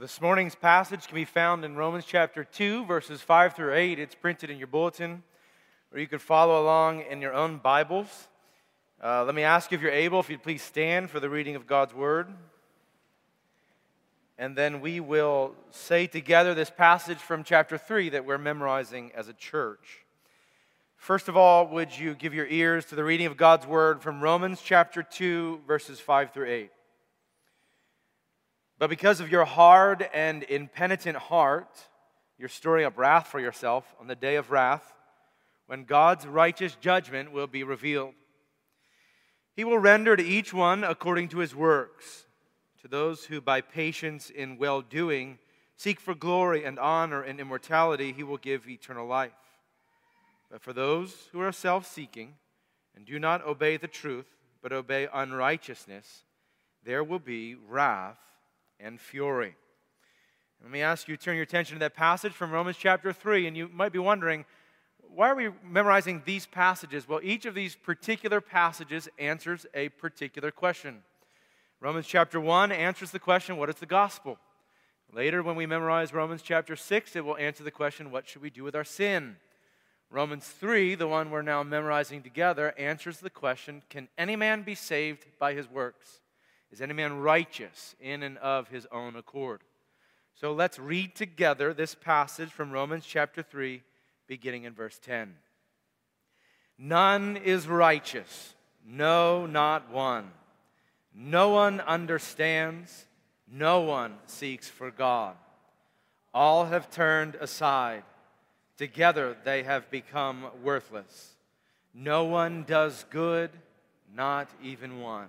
This morning's passage can be found in Romans chapter 2, verses 5 through 8. It's printed in your bulletin, or you could follow along in your own Bibles. Uh, let me ask you if you're able, if you'd please stand for the reading of God's Word. And then we will say together this passage from chapter 3 that we're memorizing as a church. First of all, would you give your ears to the reading of God's Word from Romans chapter 2, verses 5 through 8? But because of your hard and impenitent heart, you're storing up wrath for yourself on the day of wrath, when God's righteous judgment will be revealed. He will render to each one according to his works. To those who by patience in well doing seek for glory and honor and immortality, he will give eternal life. But for those who are self seeking and do not obey the truth, but obey unrighteousness, there will be wrath and fury. Let me ask you to turn your attention to that passage from Romans chapter 3, and you might be wondering, why are we memorizing these passages? Well, each of these particular passages answers a particular question. Romans chapter 1 answers the question, What is the gospel? Later, when we memorize Romans chapter 6, it will answer the question, What should we do with our sin? Romans 3, the one we're now memorizing together, answers the question, Can any man be saved by his works? Is any man righteous in and of his own accord? So let's read together this passage from Romans chapter 3, beginning in verse 10. None is righteous, no, not one. No one understands, no one seeks for God. All have turned aside. Together they have become worthless. No one does good, not even one.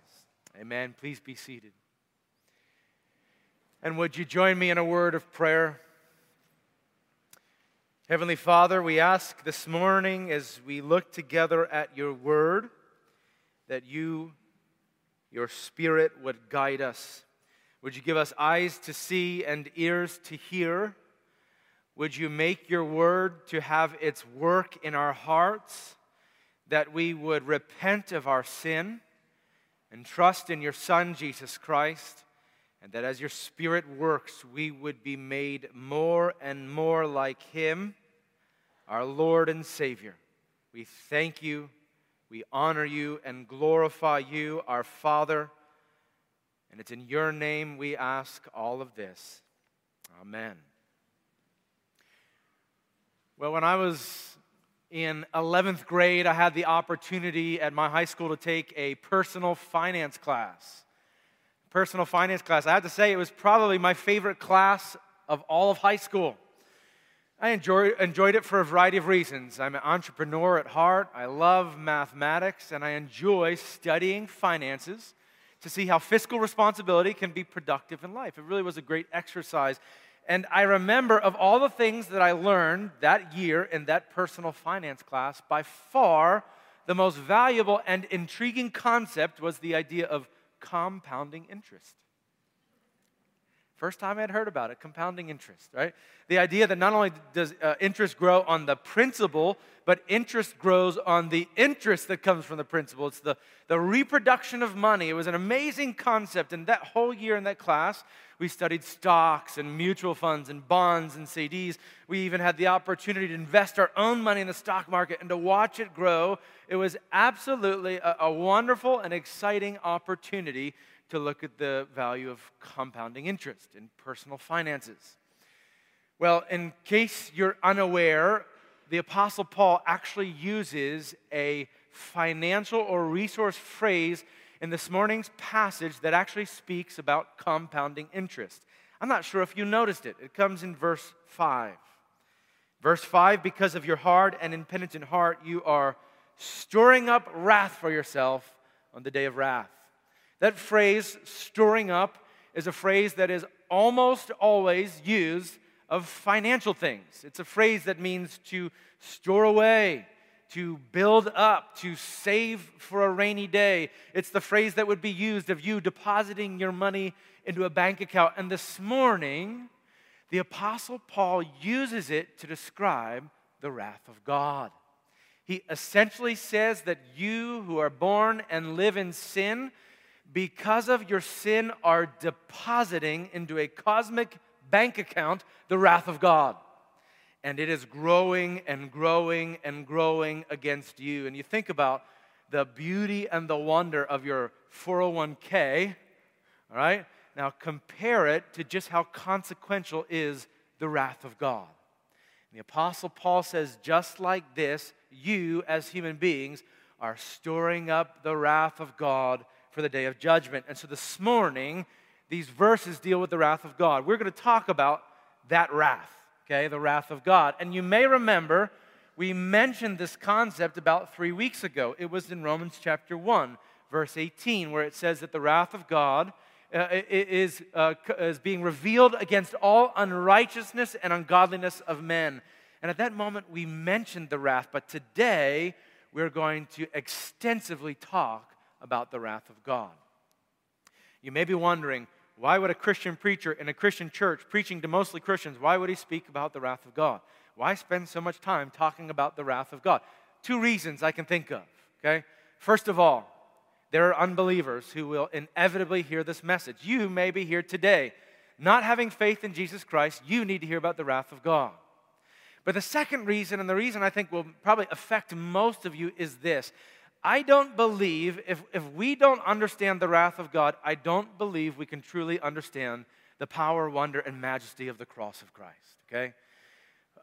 Amen. Please be seated. And would you join me in a word of prayer? Heavenly Father, we ask this morning as we look together at your word that you, your spirit, would guide us. Would you give us eyes to see and ears to hear? Would you make your word to have its work in our hearts, that we would repent of our sin? And trust in your Son, Jesus Christ, and that as your Spirit works, we would be made more and more like Him, our Lord and Savior. We thank you, we honor you, and glorify you, our Father. And it's in your name we ask all of this. Amen. Well, when I was in 11th grade, I had the opportunity at my high school to take a personal finance class. Personal finance class. I have to say, it was probably my favorite class of all of high school. I enjoy, enjoyed it for a variety of reasons. I'm an entrepreneur at heart. I love mathematics, and I enjoy studying finances to see how fiscal responsibility can be productive in life. It really was a great exercise and I remember of all the things that I learned that year in that personal finance class, by far the most valuable and intriguing concept was the idea of compounding interest. First time I'd heard about it, compounding interest, right? The idea that not only does uh, interest grow on the principal, but interest grows on the interest that comes from the principal. It's the, the reproduction of money. It was an amazing concept. And that whole year in that class, we studied stocks and mutual funds and bonds and CDs. We even had the opportunity to invest our own money in the stock market and to watch it grow. It was absolutely a, a wonderful and exciting opportunity to look at the value of compounding interest in personal finances. Well, in case you're unaware, the Apostle Paul actually uses a financial or resource phrase in this morning's passage that actually speaks about compounding interest. I'm not sure if you noticed it. It comes in verse 5. Verse 5 because of your hard and impenitent heart, you are storing up wrath for yourself on the day of wrath. That phrase, storing up, is a phrase that is almost always used of financial things. It's a phrase that means to store away, to build up, to save for a rainy day. It's the phrase that would be used of you depositing your money into a bank account. And this morning, the Apostle Paul uses it to describe the wrath of God. He essentially says that you who are born and live in sin, because of your sin, are depositing into a cosmic bank account the wrath of God. And it is growing and growing and growing against you. And you think about the beauty and the wonder of your 401k, all right? Now compare it to just how consequential is the wrath of God. And the Apostle Paul says, just like this, you as human beings are storing up the wrath of God for the day of judgment. And so this morning, these verses deal with the wrath of God. We're going to talk about that wrath, okay, the wrath of God. And you may remember we mentioned this concept about three weeks ago. It was in Romans chapter 1, verse 18, where it says that the wrath of God uh, is, uh, is being revealed against all unrighteousness and ungodliness of men. And at that moment, we mentioned the wrath, but today we're going to extensively talk about the wrath of God. You may be wondering, why would a Christian preacher in a Christian church preaching to mostly Christians, why would he speak about the wrath of God? Why spend so much time talking about the wrath of God? Two reasons I can think of, okay? First of all, there are unbelievers who will inevitably hear this message. You may be here today. Not having faith in Jesus Christ, you need to hear about the wrath of God. But the second reason, and the reason I think will probably affect most of you, is this I don't believe, if, if we don't understand the wrath of God, I don't believe we can truly understand the power, wonder, and majesty of the cross of Christ, okay?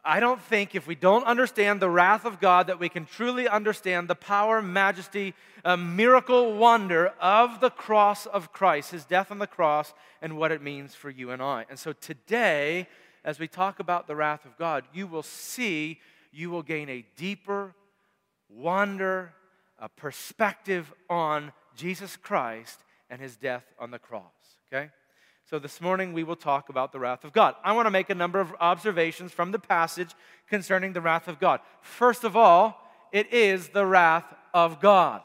I don't think if we don't understand the wrath of God that we can truly understand the power, majesty, uh, miracle, wonder of the cross of Christ, his death on the cross, and what it means for you and I. And so today, as we talk about the wrath of God, you will see, you will gain a deeper wonder a perspective on Jesus Christ and his death on the cross. Okay? So this morning we will talk about the wrath of God. I want to make a number of observations from the passage concerning the wrath of God. First of all, it is the wrath of God.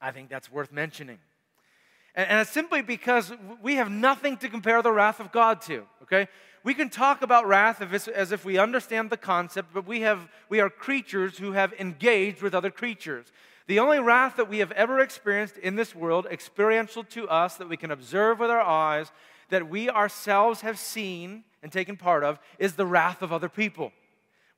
I think that's worth mentioning. And, it's simply because we have nothing to compare the wrath of God to, okay? We can talk about wrath as if we understand the concept, but we, have, we are creatures who have engaged with other creatures. The only wrath that we have ever experienced in this world, experiential to us, that we can observe with our eyes, that we ourselves have seen and taken part of, is the wrath of other people.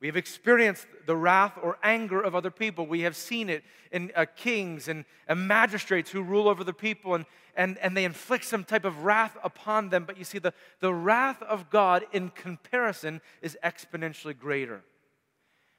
We have experienced the wrath or anger of other people. We have seen it in uh, kings and, and magistrates who rule over the people, and, and, and they inflict some type of wrath upon them. But you see, the, the wrath of God in comparison is exponentially greater.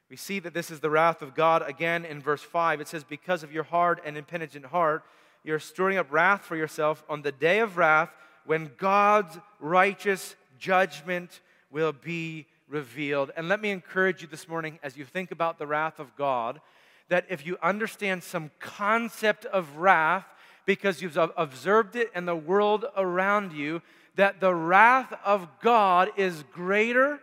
We see that this is the wrath of God again in verse 5. It says, Because of your hard and impenitent heart, you're storing up wrath for yourself on the day of wrath when God's righteous judgment will be revealed. And let me encourage you this morning as you think about the wrath of God that if you understand some concept of wrath because you've observed it in the world around you, that the wrath of God is greater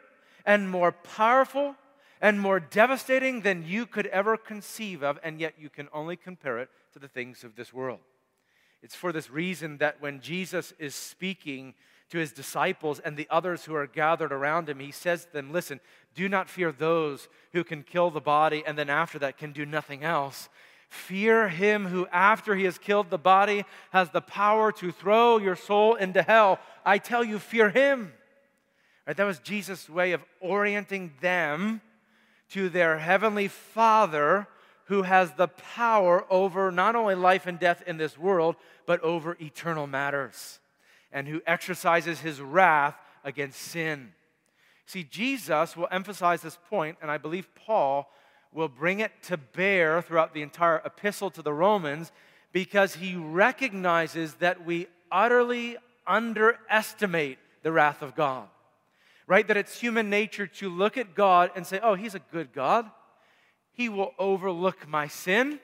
and more powerful and more devastating than you could ever conceive of, and yet you can only compare it to the things of this world. It's for this reason that when Jesus is speaking to his disciples and the others who are gathered around him, he says to them, Listen, do not fear those who can kill the body and then after that can do nothing else. Fear him who, after he has killed the body, has the power to throw your soul into hell. I tell you, fear him. Right, that was Jesus' way of orienting them to their heavenly Father who has the power over not only life and death in this world, but over eternal matters and who exercises his wrath against sin. See, Jesus will emphasize this point, and I believe Paul will bring it to bear throughout the entire epistle to the Romans because he recognizes that we utterly underestimate the wrath of God. Right? That it's human nature to look at God and say, oh, he's a good God. He will overlook my sin.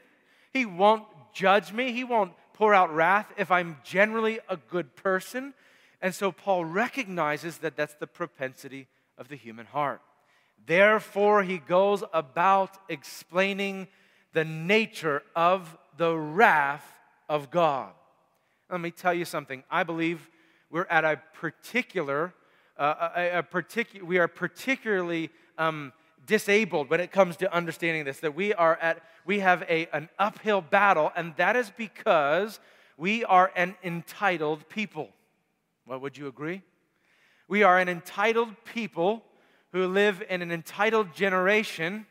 He won't judge me. He won't pour out wrath if I'm generally a good person. And so Paul recognizes that that's the propensity of the human heart. Therefore, he goes about explaining the nature of the wrath of God. Let me tell you something. I believe we're at a particular, uh, a, a particu- we are particularly um, disabled when it comes to understanding this. That we are at, we have a, an uphill battle, and that is because we are an entitled people. What would you agree? We are an entitled people who live in an entitled generation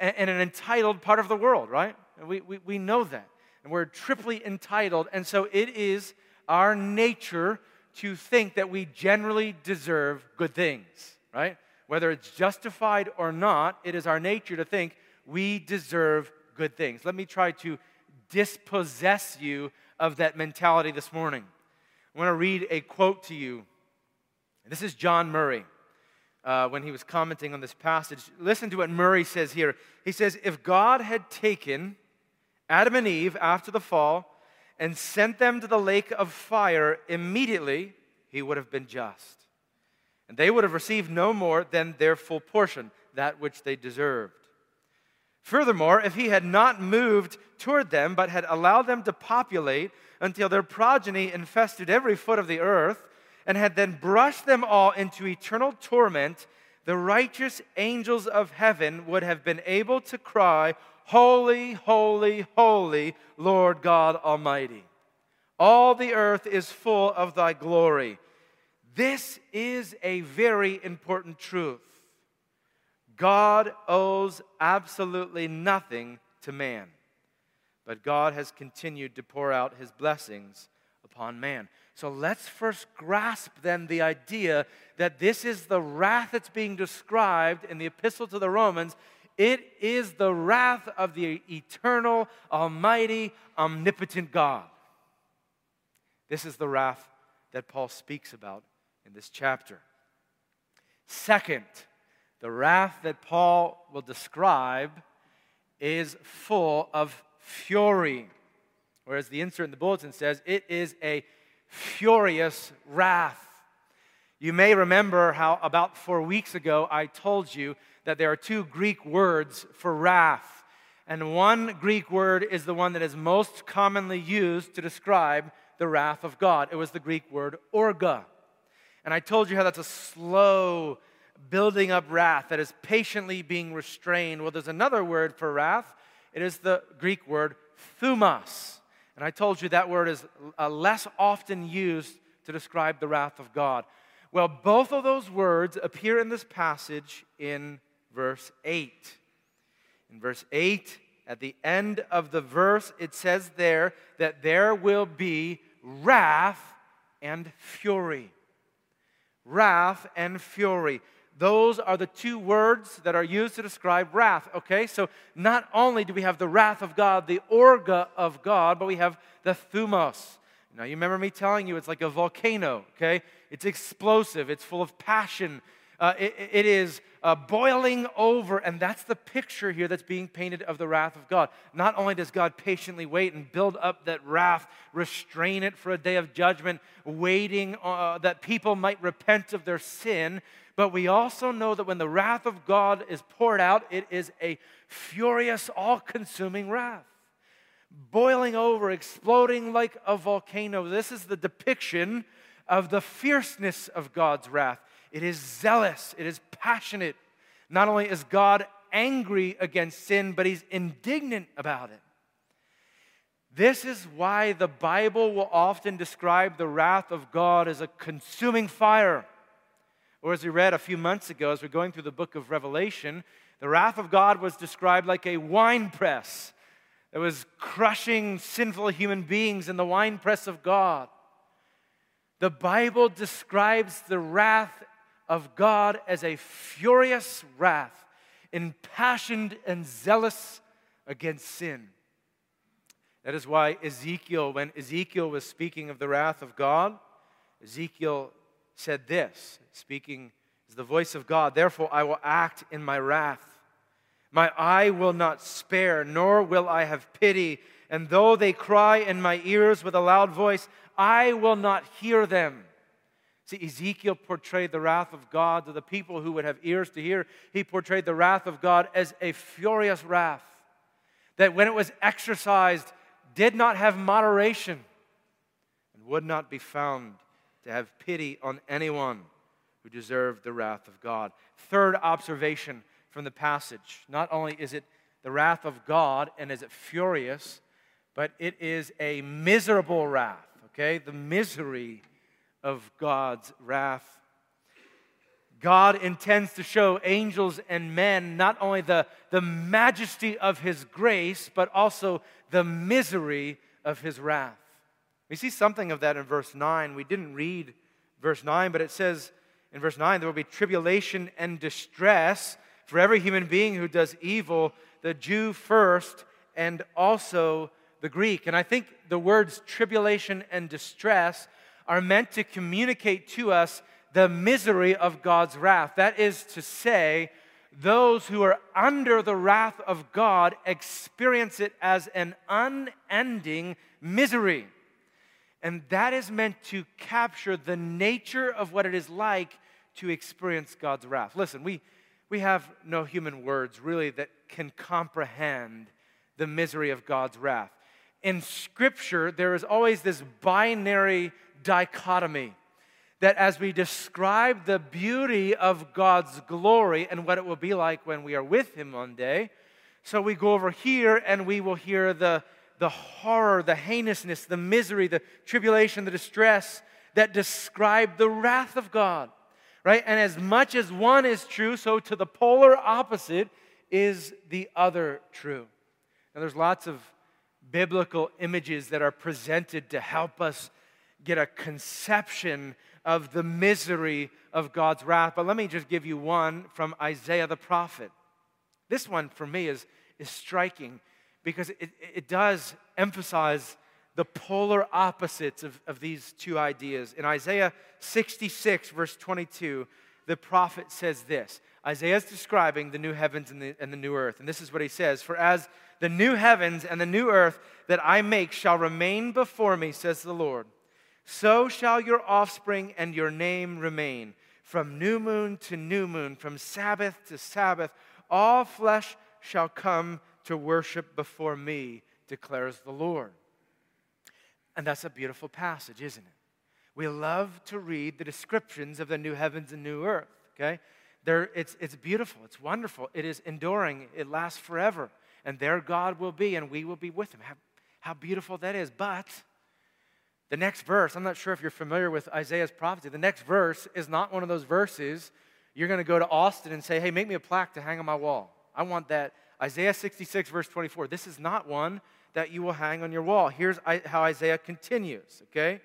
and an entitled part of the world, right? We, we, we know that. And we're triply entitled. And so it is our nature to think that we generally deserve good things, right? Whether it's justified or not, it is our nature to think we deserve good things. Let me try to dispossess you of that mentality this morning. I want to read a quote to you. This is John Murray uh, when he was commenting on this passage. Listen to what Murray says here. He says, If God had taken Adam and Eve after the fall and sent them to the lake of fire immediately, he would have been just. And they would have received no more than their full portion, that which they deserved. Furthermore, if he had not moved toward them, but had allowed them to populate until their progeny infested every foot of the earth, and had then brushed them all into eternal torment, the righteous angels of heaven would have been able to cry, Holy, holy, holy, Lord God Almighty. All the earth is full of thy glory. This is a very important truth. God owes absolutely nothing to man, but God has continued to pour out his blessings upon man. So let's first grasp then the idea that this is the wrath that's being described in the epistle to the Romans it is the wrath of the eternal, almighty, omnipotent God. This is the wrath that Paul speaks about in this chapter. Second, the wrath that Paul will describe is full of fury. Whereas the insert in the bulletin says it is a furious wrath. You may remember how about four weeks ago I told you that there are two Greek words for wrath. And one Greek word is the one that is most commonly used to describe the wrath of God. It was the Greek word orga. And I told you how that's a slow building up wrath that is patiently being restrained. Well, there's another word for wrath. It is the Greek word thumos. And I told you that word is less often used to describe the wrath of God. Well, both of those words appear in this passage in verse 8. In verse 8, at the end of the verse, it says there that there will be wrath and fury. Wrath and fury. Those are the two words that are used to describe wrath, okay? So not only do we have the wrath of God, the orga of God, but we have the thumos. Now, you remember me telling you it's like a volcano, okay? It's explosive, it's full of passion, uh, it, it is uh, boiling over, and that's the picture here that's being painted of the wrath of God. Not only does God patiently wait and build up that wrath, restrain it for a day of judgment, waiting uh, that people might repent of their sin, but we also know that when the wrath of God is poured out, it is a furious, all consuming wrath. Boiling over, exploding like a volcano. This is the depiction of the fierceness of God's wrath. It is zealous, it is passionate. Not only is God angry against sin, but he's indignant about it. This is why the Bible will often describe the wrath of God as a consuming fire. Or as we read a few months ago, as we're going through the book of Revelation, the wrath of God was described like a wine press that was crushing sinful human beings in the wine press of God. The Bible describes the wrath of God as a furious wrath, impassioned and zealous against sin. That is why Ezekiel, when Ezekiel was speaking of the wrath of God, Ezekiel said this, speaking as the voice of God, Therefore I will act in my wrath. My eye will not spare, nor will I have pity. And though they cry in my ears with a loud voice, I will not hear them. See, Ezekiel portrayed the wrath of God to the people who would have ears to hear. He portrayed the wrath of God as a furious wrath that when it was exercised did not have moderation and would not be found to have pity on anyone who deserved the wrath of God. Third observation from the passage not only is it the wrath of God and is it furious, but it is a miserable wrath, okay? The misery of God's wrath. God intends to show angels and men not only the, the majesty of his grace, but also the misery of his wrath. We see something of that in verse 9. We didn't read verse 9, but it says in verse 9 there will be tribulation and distress for every human being who does evil, the Jew first and also the Greek. And I think the words tribulation and distress are meant to communicate to us the misery of God's wrath. That is to say, those who are under the wrath of God experience it as an unending misery. And that is meant to capture the nature of what it is like to experience God's wrath. Listen, we, we have no human words really that can comprehend the misery of God's wrath. In Scripture, there is always this binary dichotomy that as we describe the beauty of God's glory and what it will be like when we are with Him one day, so we go over here and we will hear the, the horror, the heinousness, the misery, the tribulation, the distress that describe the wrath of God, right? And as much as one is true, so to the polar opposite is the other true. And there's lots of biblical images that are presented to help us get a conception of the misery of God's wrath. But let me just give you one from Isaiah the prophet. This one for me is, is striking because it, it does emphasize the polar opposites of, of these two ideas. In Isaiah 66, verse 22, the prophet says this Isaiah is describing the new heavens and the, and the new earth. And this is what he says For as the new heavens and the new earth that I make shall remain before me, says the Lord so shall your offspring and your name remain. From new moon to new moon, from Sabbath to Sabbath, all flesh shall come to worship before me, declares the Lord. And that's a beautiful passage, isn't it? We love to read the descriptions of the new heavens and new earth, okay? There, it's, it's beautiful, it's wonderful, it is enduring, it lasts forever. And there God will be, and we will be with him. How, how beautiful that is. But the next verse, I'm not sure if you're familiar with Isaiah's prophecy. The next verse is not one of those verses you're going to go to Austin and say, hey, make me a plaque to hang on my wall. I want that. Isaiah 66, verse 24. This is not one that you will hang on your wall. Here's how Isaiah continues, okay?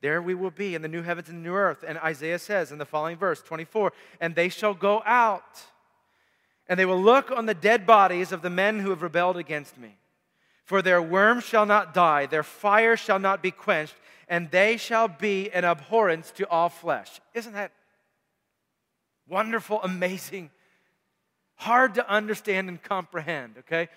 There we will be in the new heavens and the new earth. And Isaiah says in the following verse, 24, and they shall go out, and they will look on the dead bodies of the men who have rebelled against me. For their worm shall not die, their fire shall not be quenched, and they shall be an abhorrence to all flesh. Isn't that wonderful, amazing, hard to understand and comprehend, okay?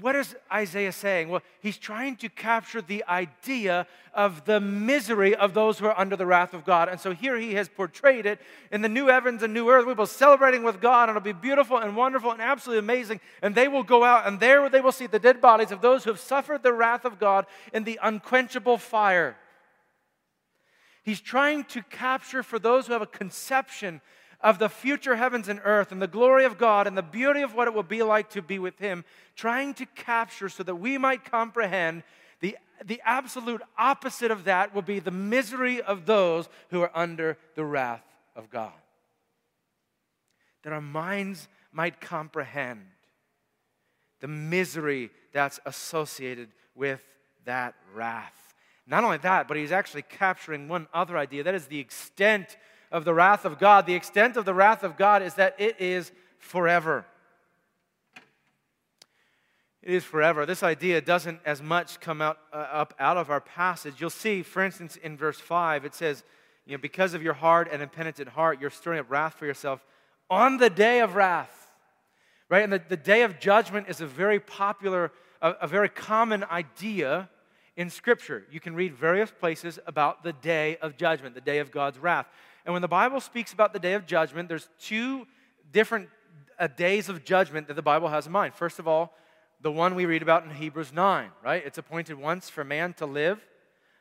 What is Isaiah saying? Well, he's trying to capture the idea of the misery of those who are under the wrath of God. And so here he has portrayed it in the new heavens and new earth. We'll be celebrating with God, and it'll be beautiful and wonderful and absolutely amazing. And they will go out, and there they will see the dead bodies of those who have suffered the wrath of God in the unquenchable fire. He's trying to capture for those who have a conception of the future heavens and earth and the glory of God and the beauty of what it will be like to be with Him, trying to capture so that we might comprehend the, the absolute opposite of that will be the misery of those who are under the wrath of God. That our minds might comprehend the misery that's associated with that wrath. Not only that, but he's actually capturing one other idea that is the extent of the wrath of God, the extent of the wrath of God is that it is forever. It is forever. This idea doesn't as much come out, uh, up out of our passage. You'll see, for instance, in verse 5, it says, you know, because of your hard and impenitent heart, you're stirring up wrath for yourself on the day of wrath. Right? And the, the day of judgment is a very popular, a, a very common idea in Scripture. You can read various places about the day of judgment, the day of God's wrath. And when the Bible speaks about the day of judgment, there's two different uh, days of judgment that the Bible has in mind. First of all, the one we read about in Hebrews 9, right? It's appointed once for man to live,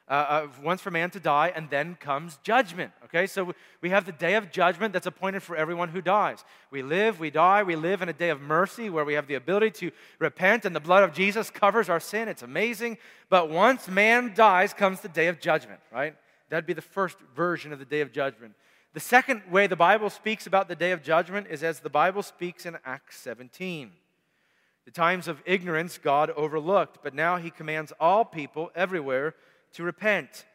uh, uh, once for man to die, and then comes judgment, okay? So we have the day of judgment that's appointed for everyone who dies. We live, we die, we live in a day of mercy where we have the ability to repent, and the blood of Jesus covers our sin. It's amazing. But once man dies, comes the day of judgment, right? That'd be the first version of the day of judgment. The second way the Bible speaks about the day of judgment is as the Bible speaks in Acts 17. The times of ignorance God overlooked, but now he commands all people everywhere to repent,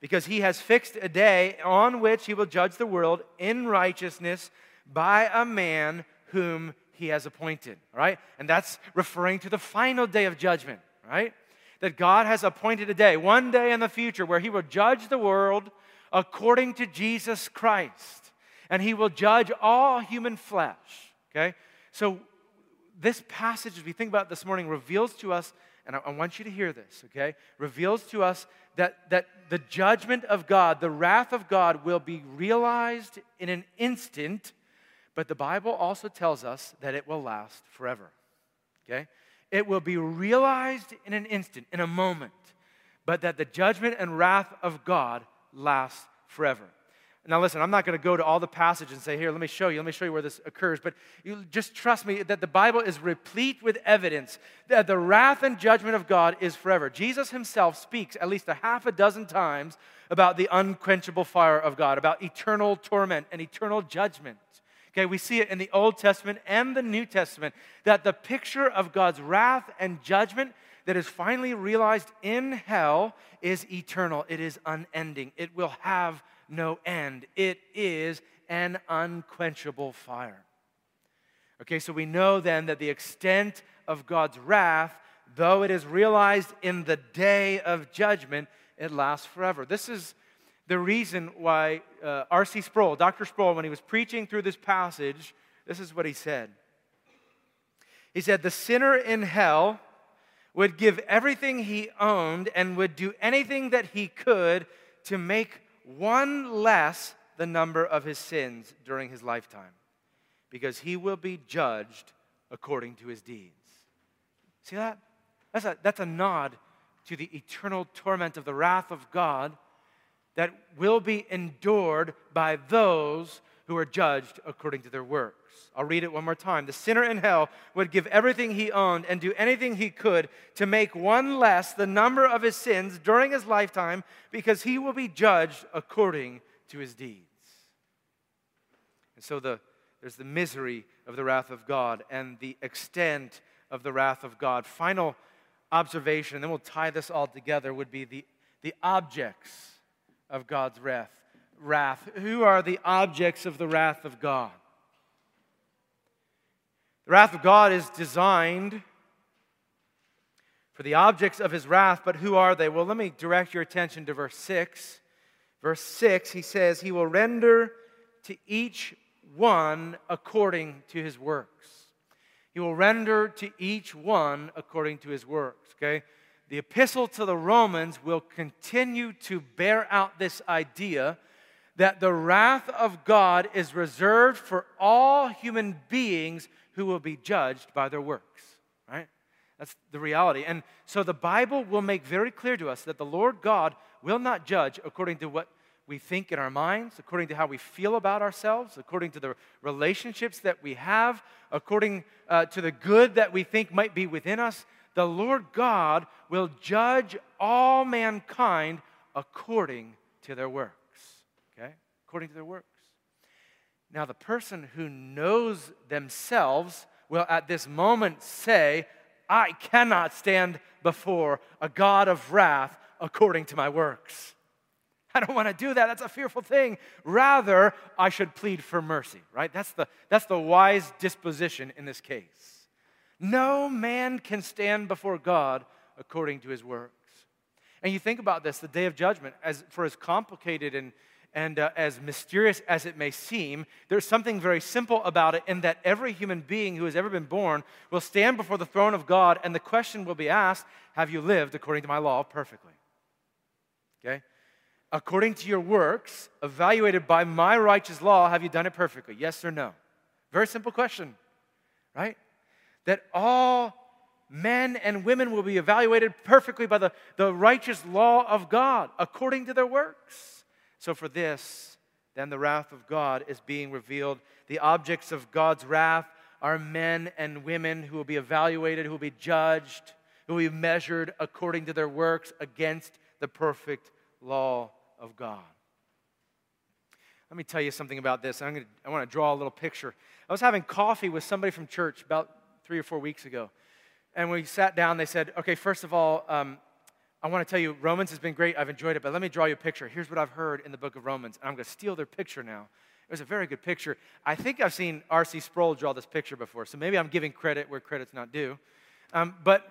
because he has fixed a day on which he will judge the world in righteousness by a man whom he has appointed. Right, And that's referring to the final day of judgment, right? That God has appointed a day, one day in the future, where he will judge the world according to Jesus Christ. And he will judge all human flesh. Okay? So this passage, as we think about this morning, reveals to us, and I, I want you to hear this, okay? Reveals to us that, that the judgment of God, the wrath of God, will be realized in an instant, but the Bible also tells us that it will last forever, okay? It will be realized in an instant, in a moment, but that the judgment and wrath of God lasts forever. Now, listen, I'm not going to go to all the passages and say, here, let me show you, let me show you where this occurs. But you just trust me that the Bible is replete with evidence that the wrath and judgment of God is forever. Jesus himself speaks at least a half a dozen times about the unquenchable fire of God, about eternal torment and eternal judgment. Okay, we see it in the Old Testament and the New Testament that the picture of God's wrath and judgment that is finally realized in hell is eternal. It is unending. It will have no end. It is an unquenchable fire. Okay, so we know then that the extent of God's wrath, though it is realized in the day of judgment, it lasts forever. This is the reason why uh, R.C. Sproul, Dr. Sproul, when he was preaching through this passage, this is what he said. He said, The sinner in hell would give everything he owned and would do anything that he could to make one less the number of his sins during his lifetime, because he will be judged according to his deeds. See that? That's a, that's a nod to the eternal torment of the wrath of God that will be endured by those who are judged according to their works. I'll read it one more time. The sinner in hell would give everything he owned and do anything he could to make one less the number of his sins during his lifetime because he will be judged according to his deeds. And so the, there's the misery of the wrath of God and the extent of the wrath of God. Final observation, and then we'll tie this all together, would be the, the objects of God's wrath. Wrath. Who are the objects of the wrath of God? The wrath of God is designed for the objects of his wrath, but who are they? Well, let me direct your attention to verse 6. Verse 6, he says, He will render to each one according to his works. He will render to each one according to his works. Okay? The epistle to the Romans will continue to bear out this idea that the wrath of God is reserved for all human beings who will be judged by their works, right? That's the reality. And so the Bible will make very clear to us that the Lord God will not judge according to what we think in our minds, according to how we feel about ourselves, according to the relationships that we have, according uh, to the good that we think might be within us. The Lord God will judge all mankind according to their works. Okay? According to their works. Now, the person who knows themselves will at this moment say, I cannot stand before a God of wrath according to my works. I don't want to do that. That's a fearful thing. Rather, I should plead for mercy, right? That's the, that's the wise disposition in this case. No man can stand before God according to his works. And you think about this, the day of judgment, as for as complicated and and uh, as mysterious as it may seem, there's something very simple about it in that every human being who has ever been born will stand before the throne of God, and the question will be asked Have you lived according to my law perfectly? Okay? According to your works, evaluated by my righteous law, have you done it perfectly? Yes or no? Very simple question, right? That all men and women will be evaluated perfectly by the, the righteous law of God according to their works. So, for this, then the wrath of God is being revealed. The objects of God's wrath are men and women who will be evaluated, who will be judged, who will be measured according to their works against the perfect law of God. Let me tell you something about this. I'm gonna, I want to draw a little picture. I was having coffee with somebody from church about three or four weeks ago. And we sat down, they said, okay, first of all, um, I want to tell you, Romans has been great. I've enjoyed it, but let me draw you a picture. Here's what I've heard in the book of Romans. And I'm going to steal their picture now. It was a very good picture. I think I've seen R.C. Sproul draw this picture before, so maybe I'm giving credit where credit's not due. Um, but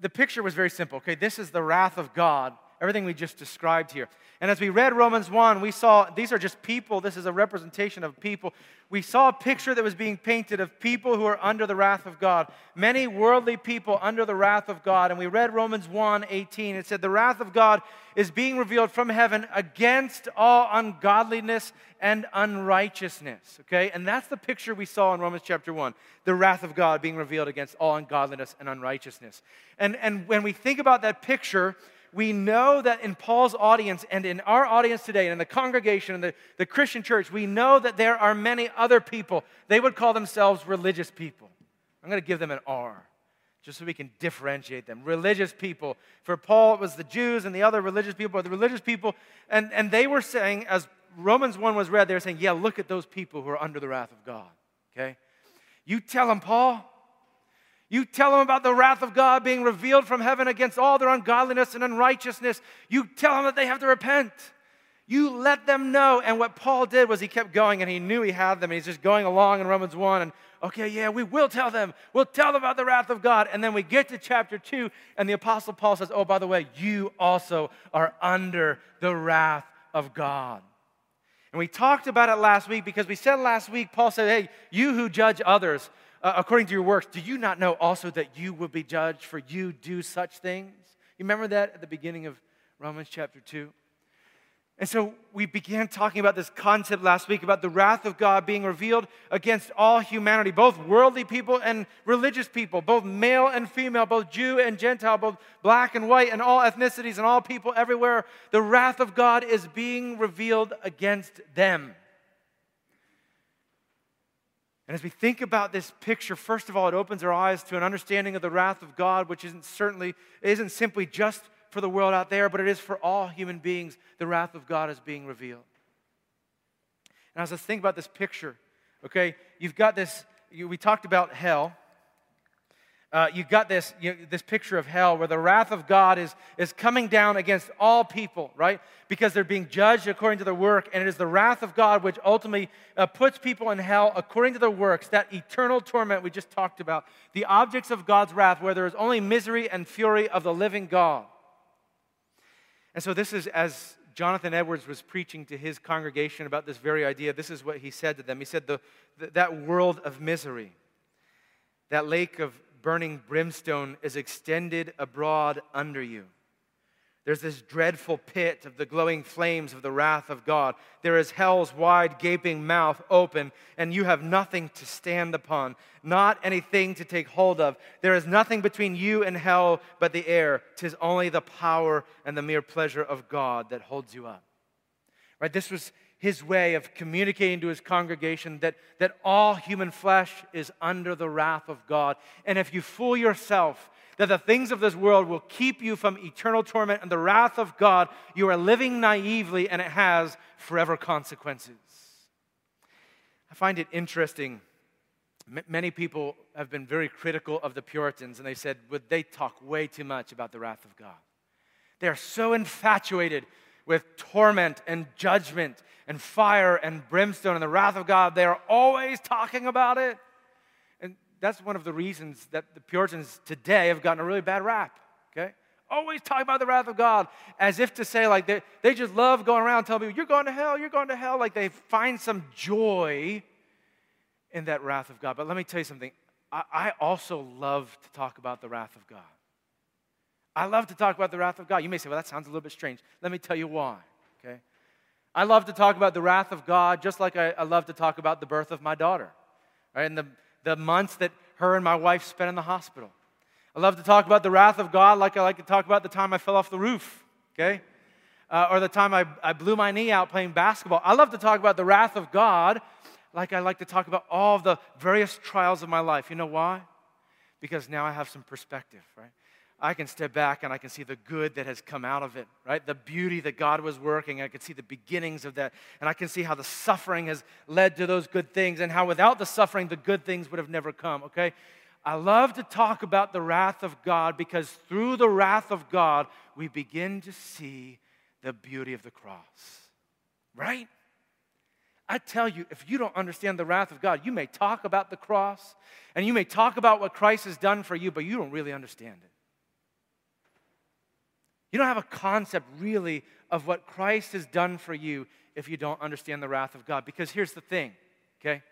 the picture was very simple. Okay, this is the wrath of God everything we just described here. And as we read Romans 1, we saw these are just people. This is a representation of people. We saw a picture that was being painted of people who are under the wrath of God. Many worldly people under the wrath of God. And we read Romans 1 18. It said, The wrath of God is being revealed from heaven against all ungodliness and unrighteousness. Okay? And that's the picture we saw in Romans chapter 1. The wrath of God being revealed against all ungodliness and unrighteousness. And, and when we think about that picture, we know that in Paul's audience and in our audience today, and in the congregation and the, the Christian church, we know that there are many other people. They would call themselves religious people. I'm going to give them an R just so we can differentiate them. Religious people. For Paul, it was the Jews and the other religious people, but the religious people. And, and they were saying, as Romans 1 was read, they were saying, yeah, look at those people who are under the wrath of God. Okay? You tell them, Paul, you tell them about the wrath of God being revealed from heaven against all their ungodliness and unrighteousness. You tell them that they have to repent. You let them know. And what Paul did was he kept going and he knew he had them. And he's just going along in Romans 1 and, okay, yeah, we will tell them. We'll tell them about the wrath of God. And then we get to chapter 2 and the Apostle Paul says, oh, by the way, you also are under the wrath of God. And we talked about it last week because we said last week, Paul said, hey, you who judge others, uh, according to your works, do you not know also that you will be judged for you do such things? You remember that at the beginning of Romans chapter 2? And so we began talking about this concept last week about the wrath of God being revealed against all humanity, both worldly people and religious people, both male and female, both Jew and Gentile, both black and white, and all ethnicities and all people everywhere. The wrath of God is being revealed against them. And as we think about this picture, first of all, it opens our eyes to an understanding of the wrath of God, which isn't certainly isn't simply just for the world out there, but it is for all human beings. The wrath of God is being revealed. And as I think about this picture, okay, you've got this. You, we talked about hell uh, you got this, you know, this picture of hell where the wrath of God is, is coming down against all people, right? Because they're being judged according to their work, and it is the wrath of God which ultimately uh, puts people in hell according to their works, that eternal torment we just talked about, the objects of God's wrath, where there is only misery and fury of the living God. And so, this is as Jonathan Edwards was preaching to his congregation about this very idea, this is what he said to them. He said, the, the That world of misery, that lake of burning brimstone is extended abroad under you. There's this dreadful pit of the glowing flames of the wrath of God. There is hell's wide gaping mouth open, and you have nothing to stand upon, not anything to take hold of. There is nothing between you and hell but the air. Tis only the power and the mere pleasure of God that holds you up. Right? This was his way of communicating to his congregation that, that all human flesh is under the wrath of God. And if you fool yourself that the things of this world will keep you from eternal torment and the wrath of God, you are living naively and it has forever consequences. I find it interesting. M- many people have been very critical of the Puritans and they said, would they talk way too much about the wrath of God? They are so infatuated with torment and judgment and fire and brimstone and the wrath of God. They are always talking about it. And that's one of the reasons that the Puritans today have gotten a really bad rap, okay? Always talk about the wrath of God as if to say, like, they, they just love going around telling people, you're going to hell, you're going to hell. Like they find some joy in that wrath of God. But let me tell you something. I, I also love to talk about the wrath of God. I love to talk about the wrath of God. You may say, well, that sounds a little bit strange. Let me tell you why, okay? I love to talk about the wrath of God just like I, I love to talk about the birth of my daughter, right? And the, the months that her and my wife spent in the hospital. I love to talk about the wrath of God like I like to talk about the time I fell off the roof, okay? Uh, or the time I, I blew my knee out playing basketball. I love to talk about the wrath of God like I like to talk about all the various trials of my life. You know why? Because now I have some perspective, right? I can step back and I can see the good that has come out of it, right? The beauty that God was working. I can see the beginnings of that. And I can see how the suffering has led to those good things and how without the suffering, the good things would have never come, okay? I love to talk about the wrath of God because through the wrath of God, we begin to see the beauty of the cross, right? I tell you, if you don't understand the wrath of God, you may talk about the cross and you may talk about what Christ has done for you, but you don't really understand it. You don't have a concept really of what Christ has done for you if you don't understand the wrath of God. Because here's the thing, okay?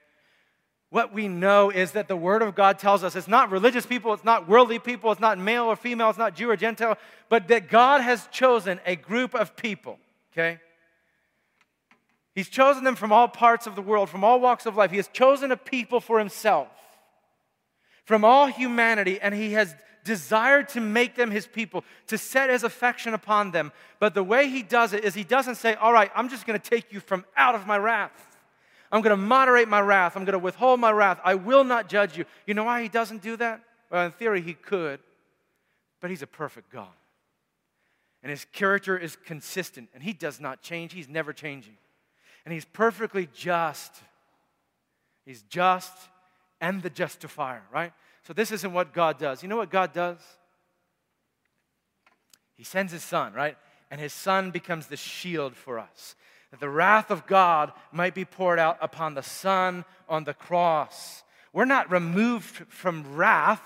What we know is that the Word of God tells us it's not religious people, it's not worldly people, it's not male or female, it's not Jew or Gentile, but that God has chosen a group of people, okay? He's chosen them from all parts of the world, from all walks of life. He has chosen a people for Himself, from all humanity, and He has desired to make them his people, to set his affection upon them. But the way he does it is he doesn't say, All right, I'm just going to take you from out of my wrath. I'm going to moderate my wrath. I'm going to withhold my wrath. I will not judge you. You know why he doesn't do that? Well, in theory, he could, but he's a perfect God. And his character is consistent, and he does not change. He's never changing. And he's perfectly just. He's just and the justifier, right? So, this isn't what God does. You know what God does? He sends his son, right? And his son becomes the shield for us. That the wrath of God might be poured out upon the son on the cross. We're not removed from wrath,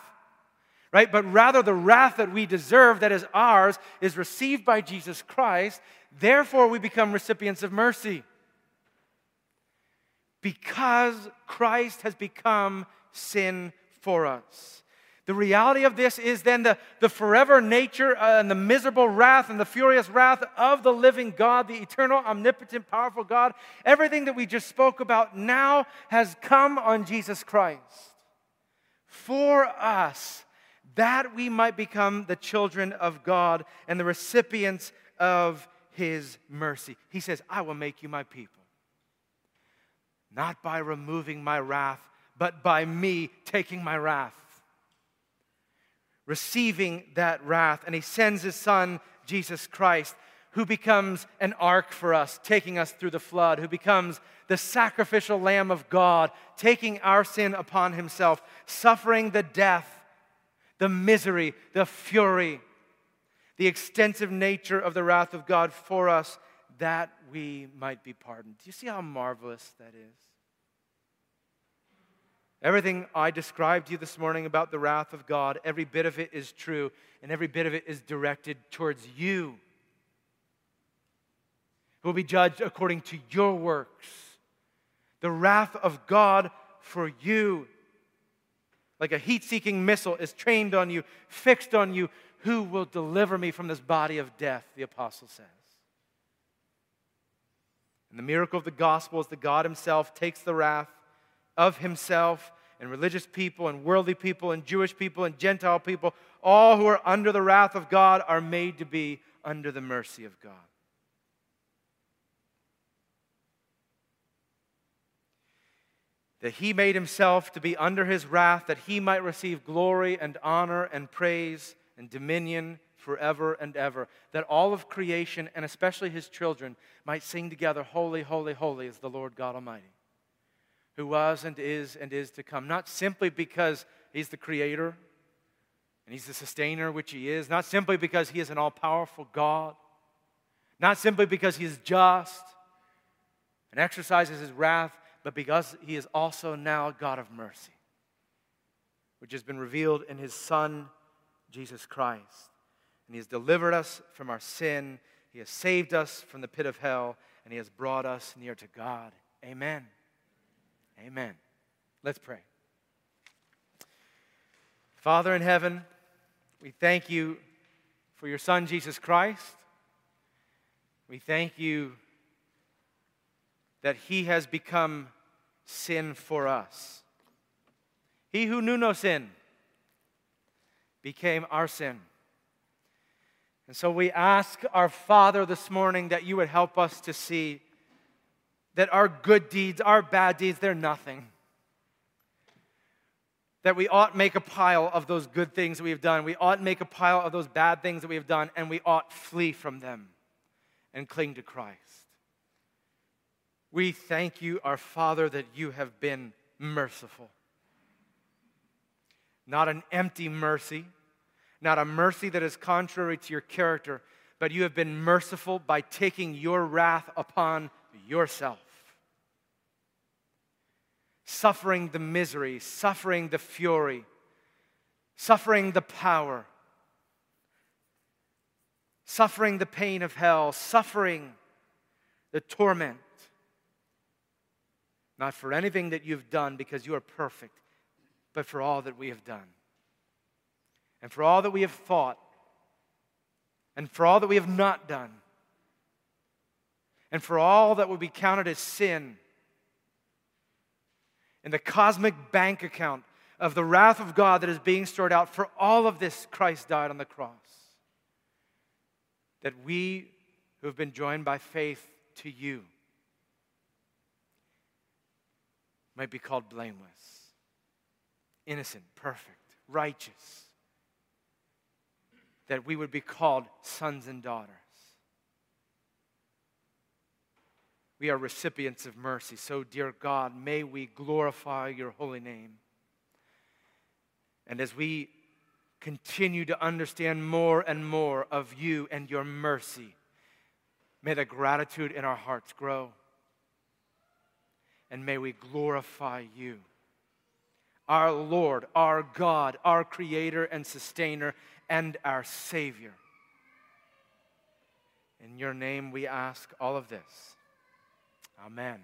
right? But rather, the wrath that we deserve, that is ours, is received by Jesus Christ. Therefore, we become recipients of mercy. Because Christ has become sin for us. The reality of this is then the, the forever nature uh, and the miserable wrath and the furious wrath of the living God, the eternal, omnipotent, powerful God. Everything that we just spoke about now has come on Jesus Christ for us that we might become the children of God and the recipients of his mercy. He says, I will make you my people, not by removing my wrath but by me taking my wrath, receiving that wrath. And he sends his son, Jesus Christ, who becomes an ark for us, taking us through the flood, who becomes the sacrificial Lamb of God, taking our sin upon himself, suffering the death, the misery, the fury, the extensive nature of the wrath of God for us, that we might be pardoned. Do you see how marvelous that is? Everything I described to you this morning about the wrath of God, every bit of it is true, and every bit of it is directed towards you, who will be judged according to your works. The wrath of God for you, like a heat seeking missile, is trained on you, fixed on you. Who will deliver me from this body of death? The apostle says. And the miracle of the gospel is that God Himself takes the wrath of himself, and religious people, and worldly people, and Jewish people, and Gentile people, all who are under the wrath of God, are made to be under the mercy of God. That he made himself to be under his wrath, that he might receive glory and honor and praise and dominion forever and ever. That all of creation, and especially his children, might sing together, Holy, holy, holy is the Lord God Almighty who was and is and is to come. Not simply because he's the creator and he's the sustainer, which he is, not simply because he is an all powerful God, not simply because he is just and exercises his wrath, but because he is also now a God of mercy, which has been revealed in his Son, Jesus Christ. and He has delivered us from our sin. He has saved us from the pit of hell, and He has brought us near to God. Amen. Amen. Let's pray. Father in heaven, we thank you for your Son, Jesus Christ. We thank you that he has become sin for us. He who knew no sin became our sin. And so we ask our Father this morning that you would help us to see that our good deeds, our bad deeds, they're nothing that we ought make a pile of those good things that we have done. We ought make a pile of those bad things that we have done, and we ought flee from them and cling to Christ. We thank you, our Father, that you have been merciful. Not an empty mercy, not a mercy that is contrary to your character, but you have been merciful by taking your wrath upon yourself suffering the misery, suffering the fury, suffering the power, suffering the pain of hell, suffering the torment. Not for anything that you've done because you are perfect, but for all that we have done. And for all that we have thought, and for all that we have not done, and for all that would be counted as sin in the cosmic bank account of the wrath of God that is being stored out. For all of this, Christ died on the cross. That we who have been joined by faith to you might be called blameless, innocent, perfect, righteous. That we would be called sons and daughters. We are recipients of mercy. So, dear God, may we glorify your holy name. And as we continue to understand more and more of you and your mercy, may the gratitude in our hearts grow. And may we glorify you, our Lord, our God, our Creator and Sustainer, and our Savior. In your name we ask all of this. Amen.